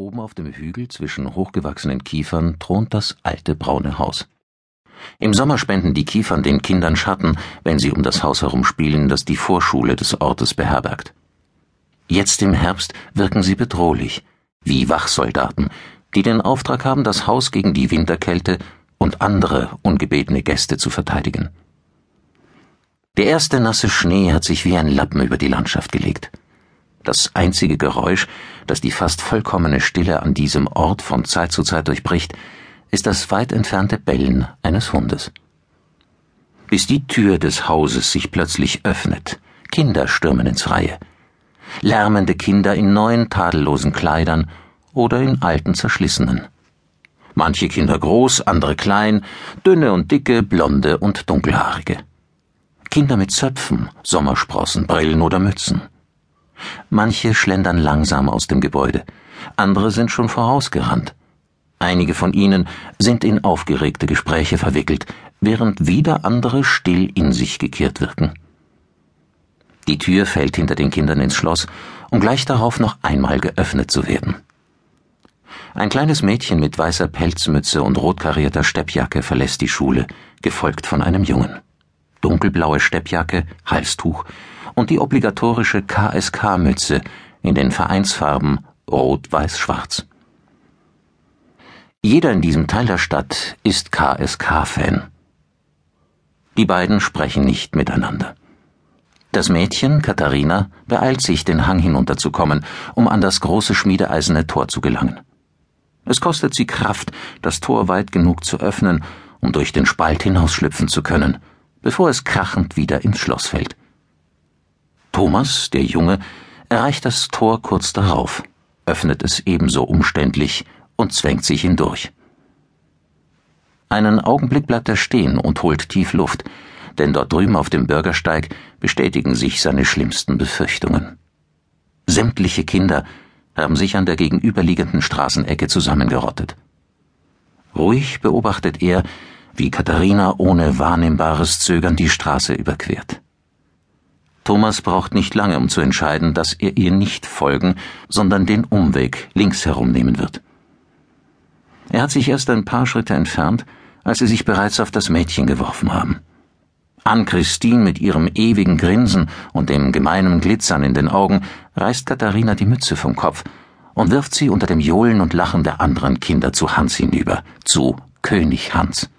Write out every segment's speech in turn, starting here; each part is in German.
Oben auf dem Hügel zwischen hochgewachsenen Kiefern thront das alte braune Haus. Im Sommer spenden die Kiefern den Kindern Schatten, wenn sie um das Haus herumspielen, das die Vorschule des Ortes beherbergt. Jetzt im Herbst wirken sie bedrohlich, wie Wachsoldaten, die den Auftrag haben, das Haus gegen die Winterkälte und andere ungebetene Gäste zu verteidigen. Der erste nasse Schnee hat sich wie ein Lappen über die Landschaft gelegt. Das einzige Geräusch, das die fast vollkommene Stille an diesem Ort von Zeit zu Zeit durchbricht, ist das weit entfernte Bellen eines Hundes. Bis die Tür des Hauses sich plötzlich öffnet, Kinder stürmen ins Freie. Lärmende Kinder in neuen tadellosen Kleidern oder in alten zerschlissenen. Manche Kinder groß, andere klein, dünne und dicke, blonde und dunkelhaarige. Kinder mit Zöpfen, Sommersprossen, Brillen oder Mützen. Manche schlendern langsam aus dem Gebäude, andere sind schon vorausgerannt. Einige von ihnen sind in aufgeregte Gespräche verwickelt, während wieder andere still in sich gekehrt wirken. Die Tür fällt hinter den Kindern ins Schloss, um gleich darauf noch einmal geöffnet zu werden. Ein kleines Mädchen mit weißer Pelzmütze und rotkarierter Steppjacke verlässt die Schule, gefolgt von einem Jungen. Dunkelblaue Steppjacke, Halstuch und die obligatorische KSK-Mütze in den Vereinsfarben Rot, Weiß, Schwarz. Jeder in diesem Teil der Stadt ist KSK-Fan. Die beiden sprechen nicht miteinander. Das Mädchen, Katharina, beeilt sich, den Hang hinunterzukommen, um an das große schmiedeeiserne Tor zu gelangen. Es kostet sie Kraft, das Tor weit genug zu öffnen, um durch den Spalt hinausschlüpfen zu können, bevor es krachend wieder ins Schloss fällt. Thomas, der Junge, erreicht das Tor kurz darauf, öffnet es ebenso umständlich und zwängt sich hindurch. Einen Augenblick bleibt er stehen und holt tief Luft, denn dort drüben auf dem Bürgersteig bestätigen sich seine schlimmsten Befürchtungen. Sämtliche Kinder haben sich an der gegenüberliegenden Straßenecke zusammengerottet. Ruhig beobachtet er, wie Katharina ohne wahrnehmbares Zögern die Straße überquert. Thomas braucht nicht lange, um zu entscheiden, dass er ihr nicht folgen, sondern den Umweg links herum nehmen wird. Er hat sich erst ein paar Schritte entfernt, als sie sich bereits auf das Mädchen geworfen haben. An Christine mit ihrem ewigen Grinsen und dem gemeinen Glitzern in den Augen reißt Katharina die Mütze vom Kopf und wirft sie unter dem Johlen und Lachen der anderen Kinder zu Hans hinüber, zu König Hans.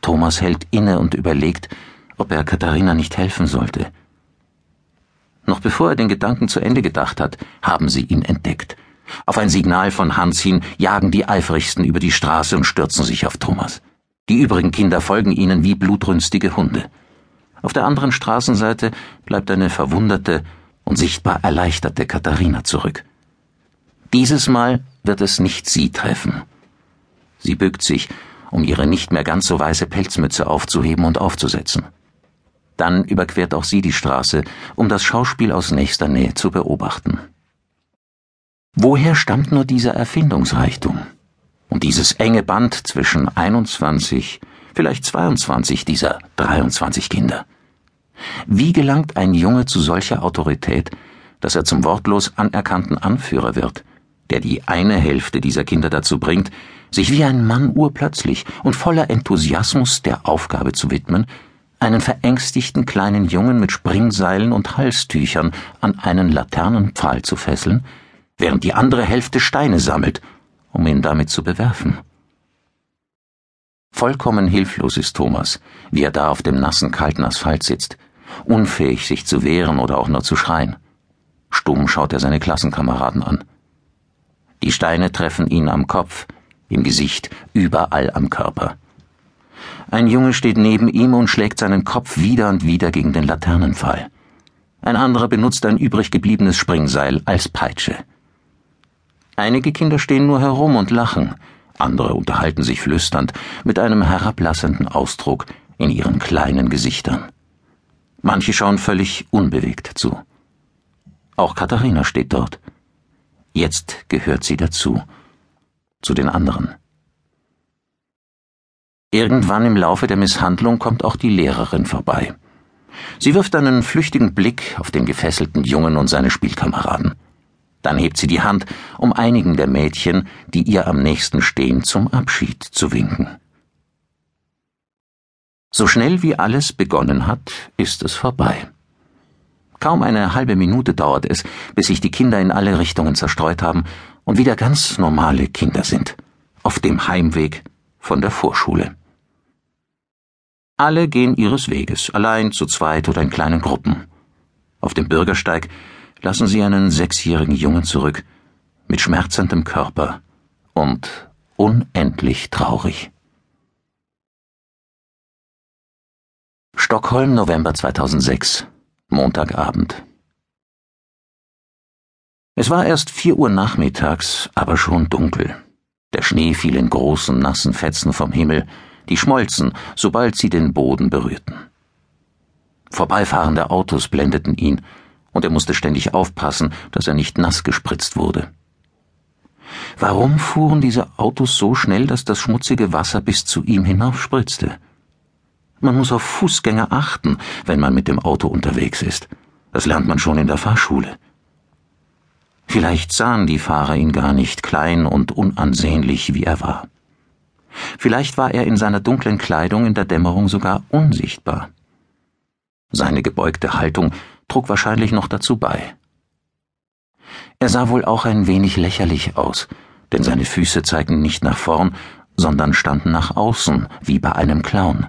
Thomas hält inne und überlegt, ob er Katharina nicht helfen sollte. Noch bevor er den Gedanken zu Ende gedacht hat, haben sie ihn entdeckt. Auf ein Signal von Hans hin jagen die Eifrigsten über die Straße und stürzen sich auf Thomas. Die übrigen Kinder folgen ihnen wie blutrünstige Hunde. Auf der anderen Straßenseite bleibt eine verwunderte und sichtbar erleichterte Katharina zurück. Dieses Mal wird es nicht sie treffen. Sie bückt sich, um ihre nicht mehr ganz so weiße Pelzmütze aufzuheben und aufzusetzen. Dann überquert auch sie die Straße, um das Schauspiel aus nächster Nähe zu beobachten. Woher stammt nur dieser Erfindungsreichtum? Und dieses enge Band zwischen 21, vielleicht 22 dieser 23 Kinder? Wie gelangt ein Junge zu solcher Autorität, dass er zum wortlos anerkannten Anführer wird, der die eine Hälfte dieser Kinder dazu bringt, sich wie ein Mann urplötzlich und voller Enthusiasmus der Aufgabe zu widmen, einen verängstigten kleinen Jungen mit Springseilen und Halstüchern an einen Laternenpfahl zu fesseln, während die andere Hälfte Steine sammelt, um ihn damit zu bewerfen. Vollkommen hilflos ist Thomas, wie er da auf dem nassen, kalten Asphalt sitzt, unfähig, sich zu wehren oder auch nur zu schreien. Stumm schaut er seine Klassenkameraden an. Die Steine treffen ihn am Kopf, im Gesicht, überall am Körper. Ein Junge steht neben ihm und schlägt seinen Kopf wieder und wieder gegen den Laternenpfahl. Ein anderer benutzt ein übrig gebliebenes Springseil als Peitsche. Einige Kinder stehen nur herum und lachen, andere unterhalten sich flüsternd mit einem herablassenden Ausdruck in ihren kleinen Gesichtern. Manche schauen völlig unbewegt zu. Auch Katharina steht dort. Jetzt gehört sie dazu, zu den anderen. Irgendwann im Laufe der Misshandlung kommt auch die Lehrerin vorbei. Sie wirft einen flüchtigen Blick auf den gefesselten Jungen und seine Spielkameraden. Dann hebt sie die Hand, um einigen der Mädchen, die ihr am nächsten stehen, zum Abschied zu winken. So schnell wie alles begonnen hat, ist es vorbei. Kaum eine halbe Minute dauert es, bis sich die Kinder in alle Richtungen zerstreut haben und wieder ganz normale Kinder sind, auf dem Heimweg von der Vorschule. Alle gehen ihres Weges, allein, zu zweit oder in kleinen Gruppen. Auf dem Bürgersteig lassen sie einen sechsjährigen Jungen zurück, mit schmerzendem Körper und unendlich traurig. Stockholm, November 2006, Montagabend. Es war erst vier Uhr nachmittags, aber schon dunkel. Der Schnee fiel in großen, nassen Fetzen vom Himmel, die schmolzen, sobald sie den Boden berührten. Vorbeifahrende Autos blendeten ihn, und er musste ständig aufpassen, dass er nicht nass gespritzt wurde. Warum fuhren diese Autos so schnell, dass das schmutzige Wasser bis zu ihm hinaufspritzte? Man muss auf Fußgänger achten, wenn man mit dem Auto unterwegs ist. Das lernt man schon in der Fahrschule. Vielleicht sahen die Fahrer ihn gar nicht klein und unansehnlich, wie er war. Vielleicht war er in seiner dunklen Kleidung in der Dämmerung sogar unsichtbar. Seine gebeugte Haltung trug wahrscheinlich noch dazu bei. Er sah wohl auch ein wenig lächerlich aus, denn seine Füße zeigten nicht nach vorn, sondern standen nach außen, wie bei einem Clown.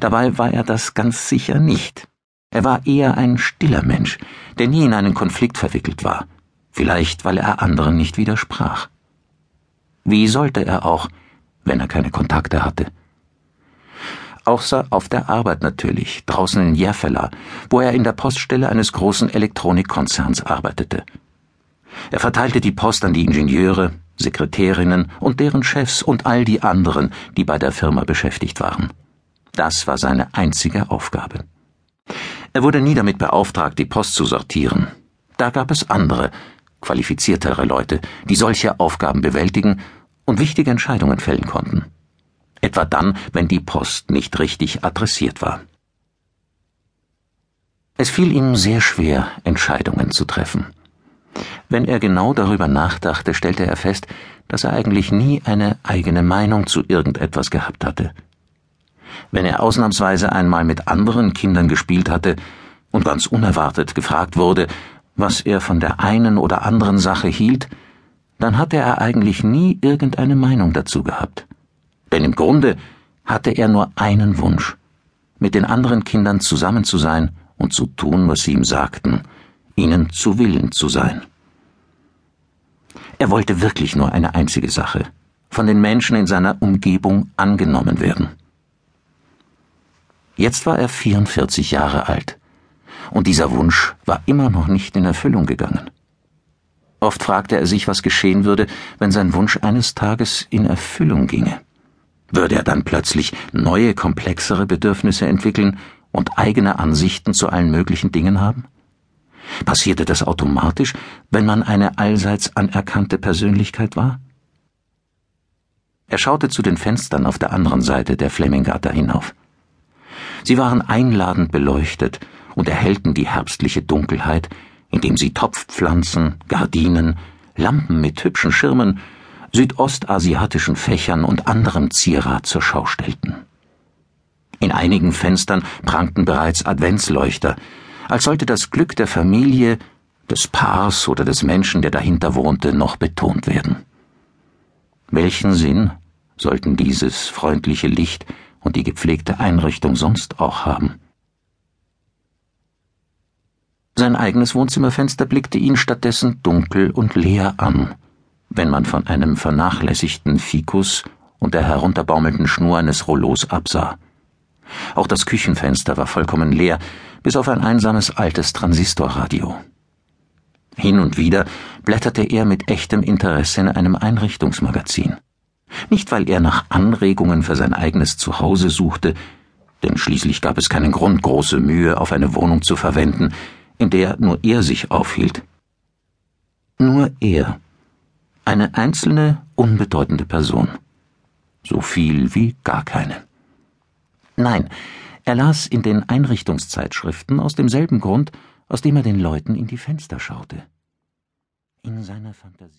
Dabei war er das ganz sicher nicht. Er war eher ein stiller Mensch, der nie in einen Konflikt verwickelt war, vielleicht weil er anderen nicht widersprach. Wie sollte er auch, wenn er keine Kontakte hatte? außer auf der Arbeit natürlich, draußen in Järfälla, wo er in der Poststelle eines großen Elektronikkonzerns arbeitete. Er verteilte die Post an die Ingenieure, Sekretärinnen und deren Chefs und all die anderen, die bei der Firma beschäftigt waren. Das war seine einzige Aufgabe. Er wurde nie damit beauftragt, die Post zu sortieren. Da gab es andere, qualifiziertere Leute, die solche Aufgaben bewältigen und wichtige Entscheidungen fällen konnten etwa dann, wenn die Post nicht richtig adressiert war. Es fiel ihm sehr schwer, Entscheidungen zu treffen. Wenn er genau darüber nachdachte, stellte er fest, dass er eigentlich nie eine eigene Meinung zu irgendetwas gehabt hatte. Wenn er ausnahmsweise einmal mit anderen Kindern gespielt hatte und ganz unerwartet gefragt wurde, was er von der einen oder anderen Sache hielt, dann hatte er eigentlich nie irgendeine Meinung dazu gehabt. Denn im Grunde hatte er nur einen Wunsch, mit den anderen Kindern zusammen zu sein und zu tun, was sie ihm sagten, ihnen zu Willen zu sein. Er wollte wirklich nur eine einzige Sache, von den Menschen in seiner Umgebung angenommen werden. Jetzt war er 44 Jahre alt, und dieser Wunsch war immer noch nicht in Erfüllung gegangen. Oft fragte er sich, was geschehen würde, wenn sein Wunsch eines Tages in Erfüllung ginge. Würde er dann plötzlich neue, komplexere Bedürfnisse entwickeln und eigene Ansichten zu allen möglichen Dingen haben? Passierte das automatisch, wenn man eine allseits anerkannte Persönlichkeit war? Er schaute zu den Fenstern auf der anderen Seite der Flemmingatter hinauf. Sie waren einladend beleuchtet und erhellten die herbstliche Dunkelheit, indem sie Topfpflanzen, Gardinen, Lampen mit hübschen Schirmen südostasiatischen Fächern und anderem Zierat zur Schau stellten. In einigen Fenstern prangten bereits Adventsleuchter, als sollte das Glück der Familie, des Paars oder des Menschen, der dahinter wohnte, noch betont werden. Welchen Sinn sollten dieses freundliche Licht und die gepflegte Einrichtung sonst auch haben? Sein eigenes Wohnzimmerfenster blickte ihn stattdessen dunkel und leer an wenn man von einem vernachlässigten Fikus und der herunterbaumelnden Schnur eines Rollos absah. Auch das Küchenfenster war vollkommen leer, bis auf ein einsames altes Transistorradio. Hin und wieder blätterte er mit echtem Interesse in einem Einrichtungsmagazin. Nicht, weil er nach Anregungen für sein eigenes Zuhause suchte, denn schließlich gab es keinen Grund, große Mühe auf eine Wohnung zu verwenden, in der nur er sich aufhielt. Nur er eine einzelne, unbedeutende Person. So viel wie gar keine. Nein, er las in den Einrichtungszeitschriften aus demselben Grund, aus dem er den Leuten in die Fenster schaute. In seiner Fantasie